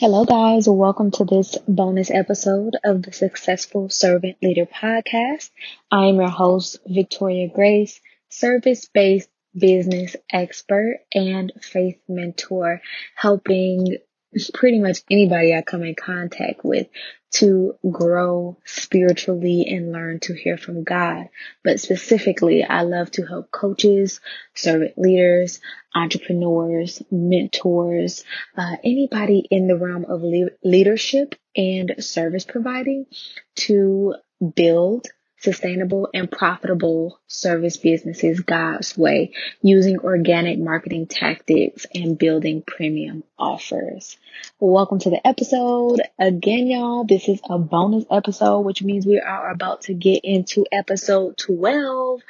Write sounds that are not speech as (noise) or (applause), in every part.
Hello, guys. Welcome to this bonus episode of the Successful Servant Leader podcast. I am your host, Victoria Grace, service based business expert and faith mentor, helping pretty much anybody I come in contact with to grow spiritually and learn to hear from God. But specifically, I love to help coaches, servant leaders, entrepreneurs, mentors, uh, anybody in the realm of le- leadership and service providing to build sustainable and profitable service businesses God's way using organic marketing tactics and building premium offers. Welcome to the episode. Again, y'all, this is a bonus episode, which means we are about to get into episode 12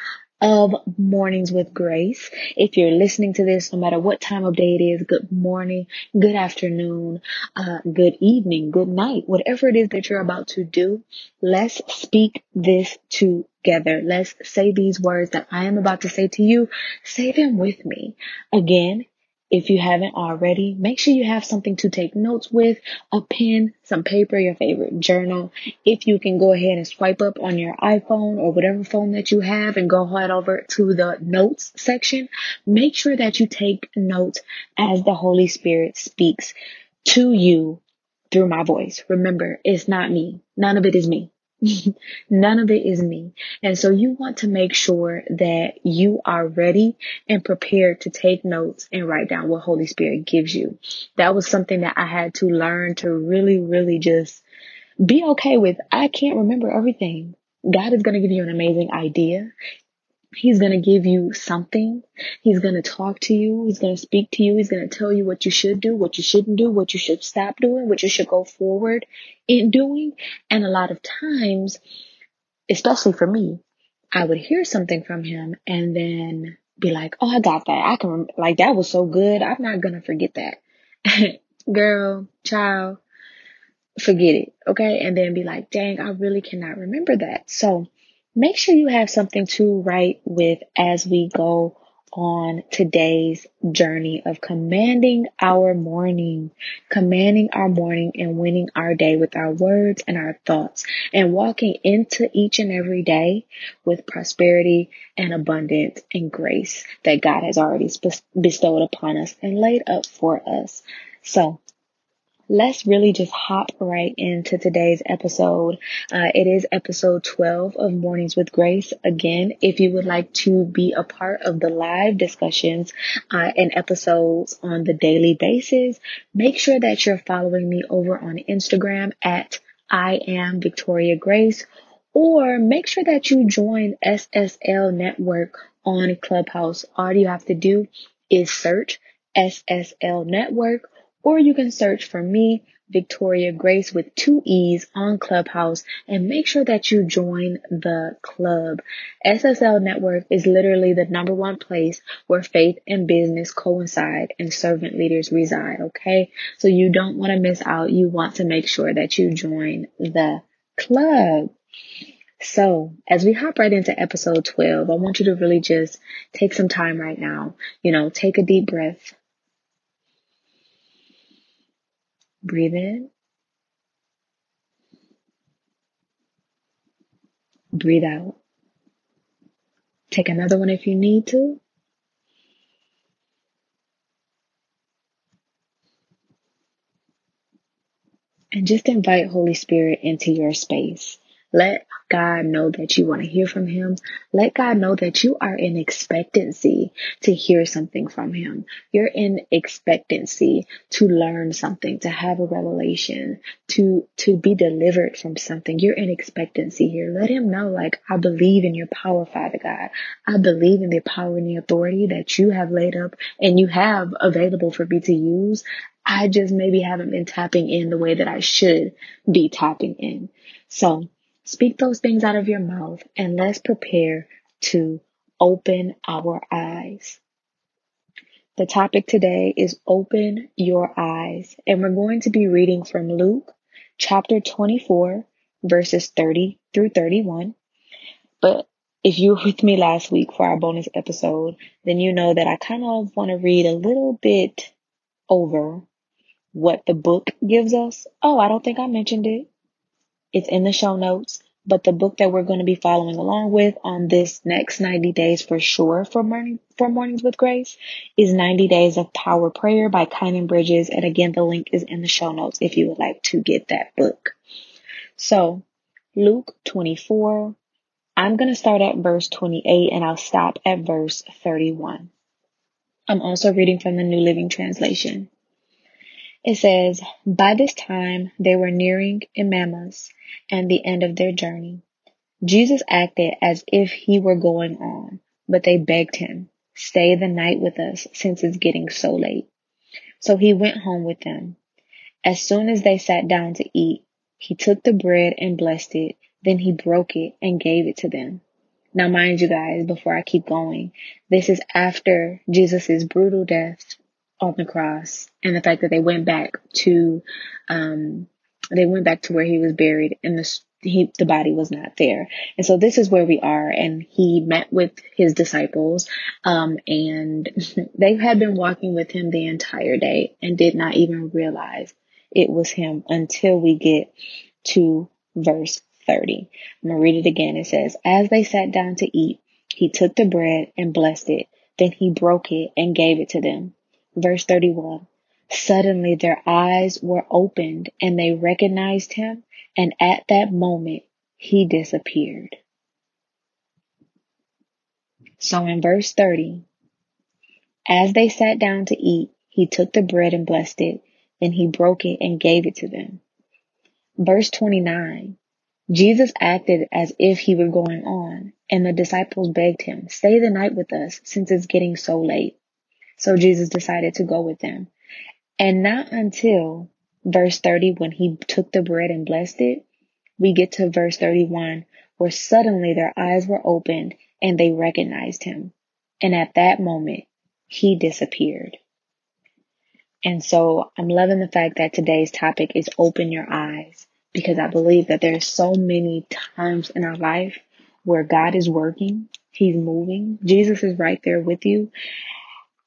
of Mornings with Grace. If you're listening to this, no matter what time of day it is, good morning, good afternoon, uh, good evening, good night, whatever it is that you're about to do, let's speak this together. Let's say these words that I am about to say to you. Say them with me. Again, if you haven't already, make sure you have something to take notes with, a pen, some paper, your favorite journal. If you can go ahead and swipe up on your iPhone or whatever phone that you have and go head over to the notes section, make sure that you take notes as the Holy Spirit speaks to you through my voice. Remember, it's not me. None of it is me. (laughs) None of it is me. And so you want to make sure that you are ready and prepared to take notes and write down what Holy Spirit gives you. That was something that I had to learn to really, really just be okay with. I can't remember everything. God is going to give you an amazing idea. He's going to give you something. He's going to talk to you. He's going to speak to you. He's going to tell you what you should do, what you shouldn't do, what you should stop doing, what you should go forward in doing. And a lot of times, especially for me, I would hear something from him and then be like, Oh, I got that. I can, like, that was so good. I'm not going to forget that. (laughs) Girl, child, forget it. Okay. And then be like, dang, I really cannot remember that. So, make sure you have something to write with as we go on today's journey of commanding our morning, commanding our morning and winning our day with our words and our thoughts and walking into each and every day with prosperity and abundance and grace that God has already bestowed upon us and laid up for us. So let's really just hop right into today's episode. Uh, it is episode 12 of Mornings with Grace. Again, if you would like to be a part of the live discussions uh, and episodes on the daily basis, make sure that you're following me over on Instagram at I am Victoria Grace or make sure that you join SSL Network on Clubhouse. All you have to do is search SSL Network or you can search for me, Victoria Grace with two E's on Clubhouse and make sure that you join the club. SSL Network is literally the number one place where faith and business coincide and servant leaders reside. Okay. So you don't want to miss out. You want to make sure that you join the club. So, as we hop right into episode 12, I want you to really just take some time right now. You know, take a deep breath Breathe in. Breathe out. Take another one if you need to. And just invite Holy Spirit into your space. Let God know that you want to hear from Him. Let God know that you are in expectancy to hear something from Him. You're in expectancy to learn something, to have a revelation, to, to be delivered from something. You're in expectancy here. Let Him know, like, I believe in your power, Father God. I believe in the power and the authority that you have laid up and you have available for me to use. I just maybe haven't been tapping in the way that I should be tapping in. So, Speak those things out of your mouth and let's prepare to open our eyes. The topic today is open your eyes and we're going to be reading from Luke chapter 24 verses 30 through 31. But if you were with me last week for our bonus episode, then you know that I kind of want to read a little bit over what the book gives us. Oh, I don't think I mentioned it. It's in the show notes. But the book that we're going to be following along with on this next 90 days for sure for morning for mornings with grace is 90 days of power prayer by Kynan Bridges. And again, the link is in the show notes if you would like to get that book. So Luke 24, I'm going to start at verse 28 and I'll stop at verse 31. I'm also reading from the New Living Translation. It says, By this time they were nearing Emmaus and the end of their journey. Jesus acted as if he were going on, but they begged him, Stay the night with us since it's getting so late. So he went home with them. As soon as they sat down to eat, he took the bread and blessed it. Then he broke it and gave it to them. Now, mind you guys, before I keep going, this is after Jesus' brutal death on the cross and the fact that they went back to, um, they went back to where he was buried and the, he, the body was not there. And so this is where we are. And he met with his disciples, um, and (laughs) they had been walking with him the entire day and did not even realize it was him until we get to verse 30. I'm going to read it again. It says, As they sat down to eat, he took the bread and blessed it. Then he broke it and gave it to them. Verse 31. Suddenly their eyes were opened and they recognized him. And at that moment, he disappeared. So in verse 30, as they sat down to eat, he took the bread and blessed it. Then he broke it and gave it to them. Verse 29, Jesus acted as if he were going on, and the disciples begged him, Stay the night with us, since it's getting so late. So Jesus decided to go with them. And not until verse 30, when he took the bread and blessed it, we get to verse 31, where suddenly their eyes were opened and they recognized him. And at that moment, he disappeared. And so I'm loving the fact that today's topic is open your eyes because I believe that there's so many times in our life where God is working, He's moving, Jesus is right there with you,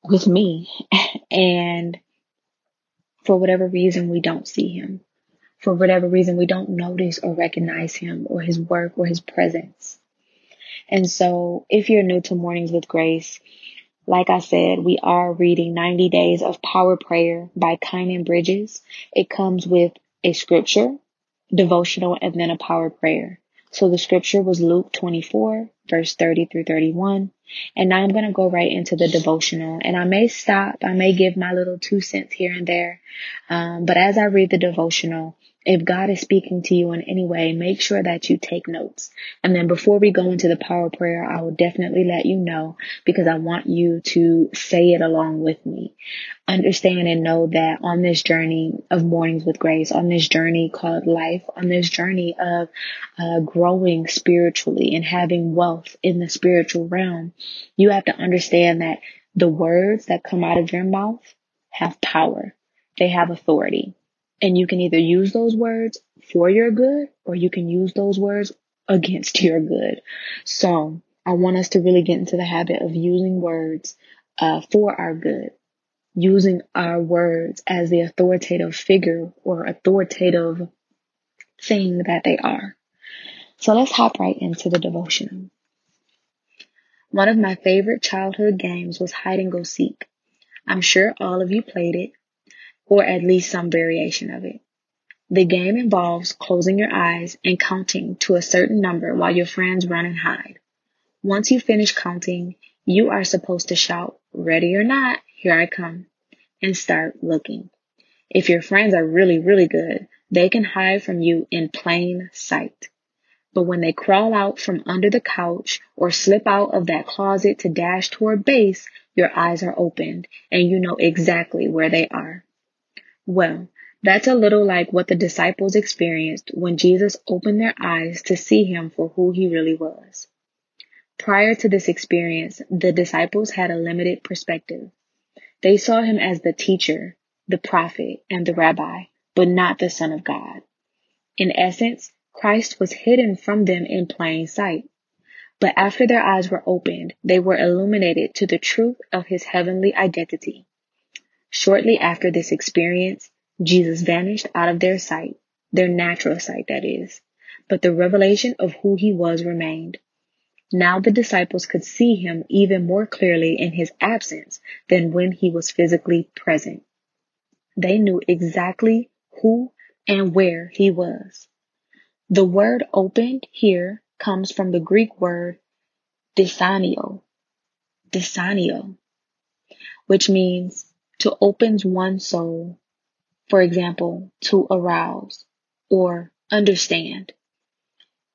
with me, and for whatever reason we don't see Him. For whatever reason we don't notice or recognize Him or His work or His presence. And so if you're new to Mornings with Grace, like I said, we are reading 90 Days of Power Prayer by Kynan Bridges. It comes with a scripture, devotional, and then a power prayer. So the scripture was Luke 24, verse 30 through 31. And now I'm going to go right into the devotional. And I may stop, I may give my little two cents here and there. Um, but as I read the devotional, if God is speaking to you in any way, make sure that you take notes. And then before we go into the power prayer, I will definitely let you know because I want you to say it along with me. Understand and know that on this journey of mornings with grace, on this journey called life, on this journey of uh, growing spiritually and having wealth in the spiritual realm, you have to understand that the words that come out of your mouth have power. They have authority. And you can either use those words for your good or you can use those words against your good. So I want us to really get into the habit of using words uh, for our good, using our words as the authoritative figure or authoritative thing that they are. So let's hop right into the devotional. One of my favorite childhood games was hide and go seek. I'm sure all of you played it or at least some variation of it. The game involves closing your eyes and counting to a certain number while your friends run and hide. Once you finish counting, you are supposed to shout, ready or not, here I come, and start looking. If your friends are really, really good, they can hide from you in plain sight. But when they crawl out from under the couch or slip out of that closet to dash toward base, your eyes are opened and you know exactly where they are. Well, that's a little like what the disciples experienced when Jesus opened their eyes to see him for who he really was. Prior to this experience, the disciples had a limited perspective. They saw him as the teacher, the prophet, and the rabbi, but not the Son of God. In essence, Christ was hidden from them in plain sight. But after their eyes were opened, they were illuminated to the truth of his heavenly identity. Shortly after this experience, Jesus vanished out of their sight, their natural sight, that is, but the revelation of who he was remained. Now the disciples could see him even more clearly in his absence than when he was physically present. They knew exactly who and where he was. The word opened here comes from the Greek word disanio, disanio, which means to open one's soul, for example, to arouse or understand.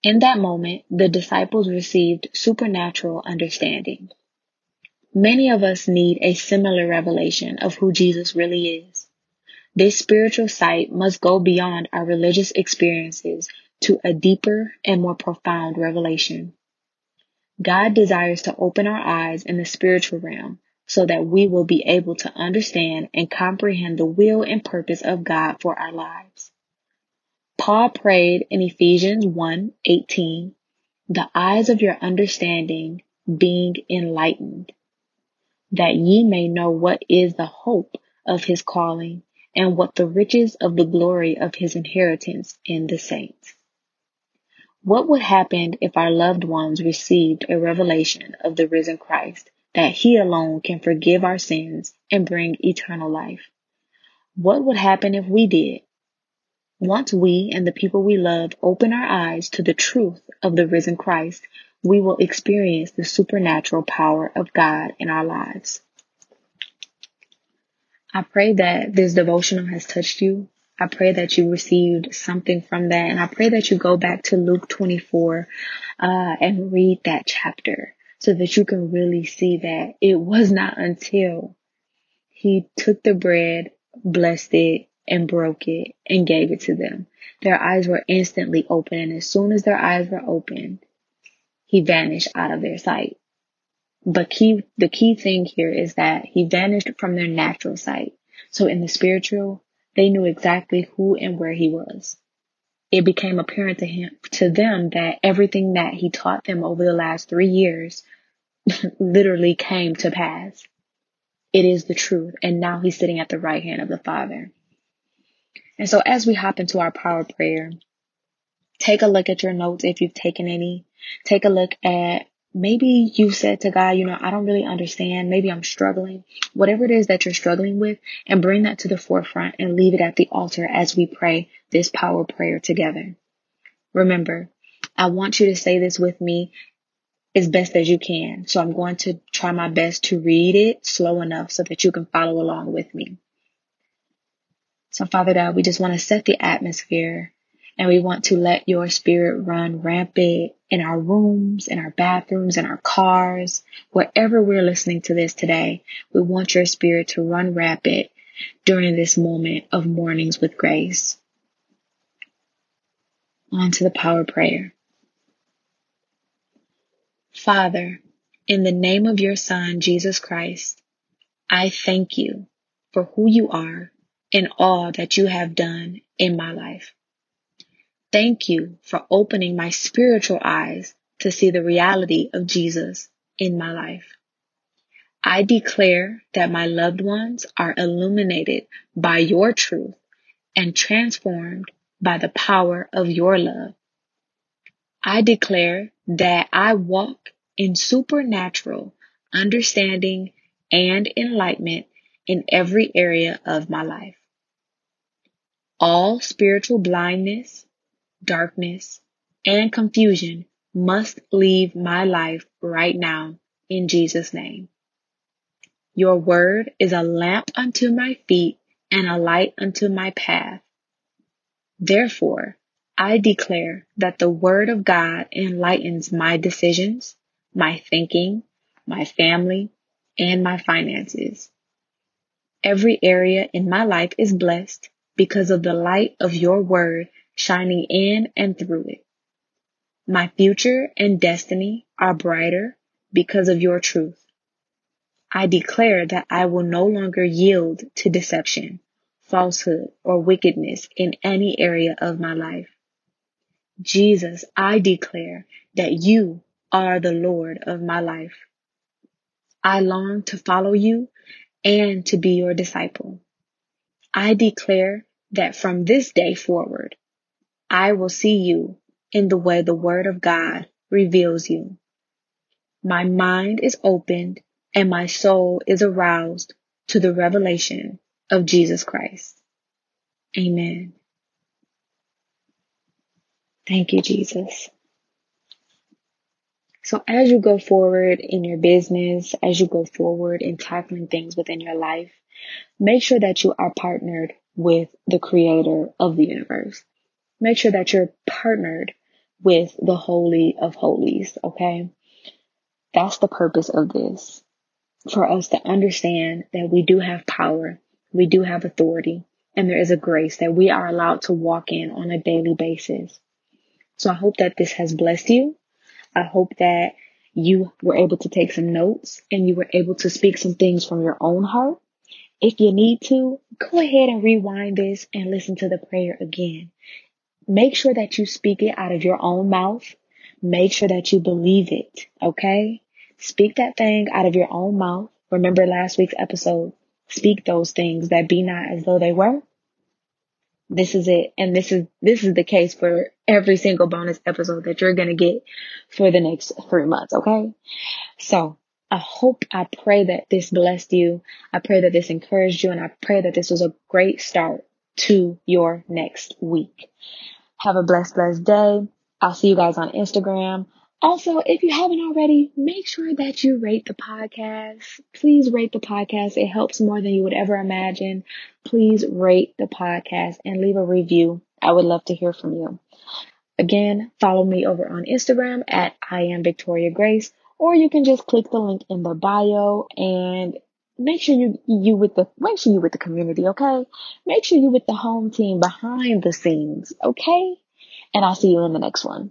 In that moment, the disciples received supernatural understanding. Many of us need a similar revelation of who Jesus really is. This spiritual sight must go beyond our religious experiences to a deeper and more profound revelation. God desires to open our eyes in the spiritual realm so that we will be able to understand and comprehend the will and purpose of God for our lives. Paul prayed in Ephesians 1:18, "The eyes of your understanding being enlightened, that ye may know what is the hope of his calling and what the riches of the glory of his inheritance in the saints." What would happen if our loved ones received a revelation of the risen Christ, that he alone can forgive our sins and bring eternal life? What would happen if we did? Once we and the people we love open our eyes to the truth of the risen Christ, we will experience the supernatural power of God in our lives. I pray that this devotional has touched you. I pray that you received something from that. And I pray that you go back to Luke 24 uh, and read that chapter so that you can really see that it was not until he took the bread, blessed it, and broke it and gave it to them. Their eyes were instantly open, and as soon as their eyes were opened, he vanished out of their sight. But key, the key thing here is that he vanished from their natural sight. So in the spiritual, they knew exactly who and where he was. It became apparent to him, to them that everything that he taught them over the last three years (laughs) literally came to pass. It is the truth. And now he's sitting at the right hand of the Father. And so as we hop into our power prayer, take a look at your notes if you've taken any. Take a look at maybe you said to God, you know, I don't really understand. Maybe I'm struggling. Whatever it is that you're struggling with and bring that to the forefront and leave it at the altar as we pray this power prayer together. Remember, I want you to say this with me as best as you can. So I'm going to try my best to read it slow enough so that you can follow along with me. So, Father God, we just want to set the atmosphere and we want to let your spirit run rampant in our rooms, in our bathrooms, in our cars, wherever we're listening to this today. We want your spirit to run rampant during this moment of mornings with grace. On to the power prayer. Father, in the name of your Son, Jesus Christ, I thank you for who you are in all that you have done in my life. Thank you for opening my spiritual eyes to see the reality of Jesus in my life. I declare that my loved ones are illuminated by your truth and transformed by the power of your love. I declare that I walk in supernatural understanding and enlightenment in every area of my life. All spiritual blindness, darkness, and confusion must leave my life right now in Jesus' name. Your word is a lamp unto my feet and a light unto my path. Therefore, I declare that the word of God enlightens my decisions, my thinking, my family, and my finances. Every area in my life is blessed because of the light of your word shining in and through it. My future and destiny are brighter because of your truth. I declare that I will no longer yield to deception, falsehood, or wickedness in any area of my life. Jesus, I declare that you are the Lord of my life. I long to follow you and to be your disciple. I declare that from this day forward, I will see you in the way the Word of God reveals you. My mind is opened and my soul is aroused to the revelation of Jesus Christ. Amen. Thank you, Jesus. So as you go forward in your business, as you go forward in tackling things within your life, make sure that you are partnered with the creator of the universe. Make sure that you're partnered with the holy of holies. Okay. That's the purpose of this for us to understand that we do have power. We do have authority and there is a grace that we are allowed to walk in on a daily basis. So I hope that this has blessed you. I hope that you were able to take some notes and you were able to speak some things from your own heart. If you need to, go ahead and rewind this and listen to the prayer again. Make sure that you speak it out of your own mouth. Make sure that you believe it. Okay. Speak that thing out of your own mouth. Remember last week's episode. Speak those things that be not as though they were. This is it. And this is, this is the case for every single bonus episode that you're going to get for the next three months. Okay. So I hope, I pray that this blessed you. I pray that this encouraged you and I pray that this was a great start to your next week. Have a blessed, blessed day. I'll see you guys on Instagram. Also, if you haven't already, make sure that you rate the podcast. Please rate the podcast. It helps more than you would ever imagine. Please rate the podcast and leave a review. I would love to hear from you. Again, follow me over on Instagram at I am Victoria Grace, or you can just click the link in the bio and make sure you you with the make sure you with the community, okay? Make sure you with the home team behind the scenes, okay? And I'll see you in the next one.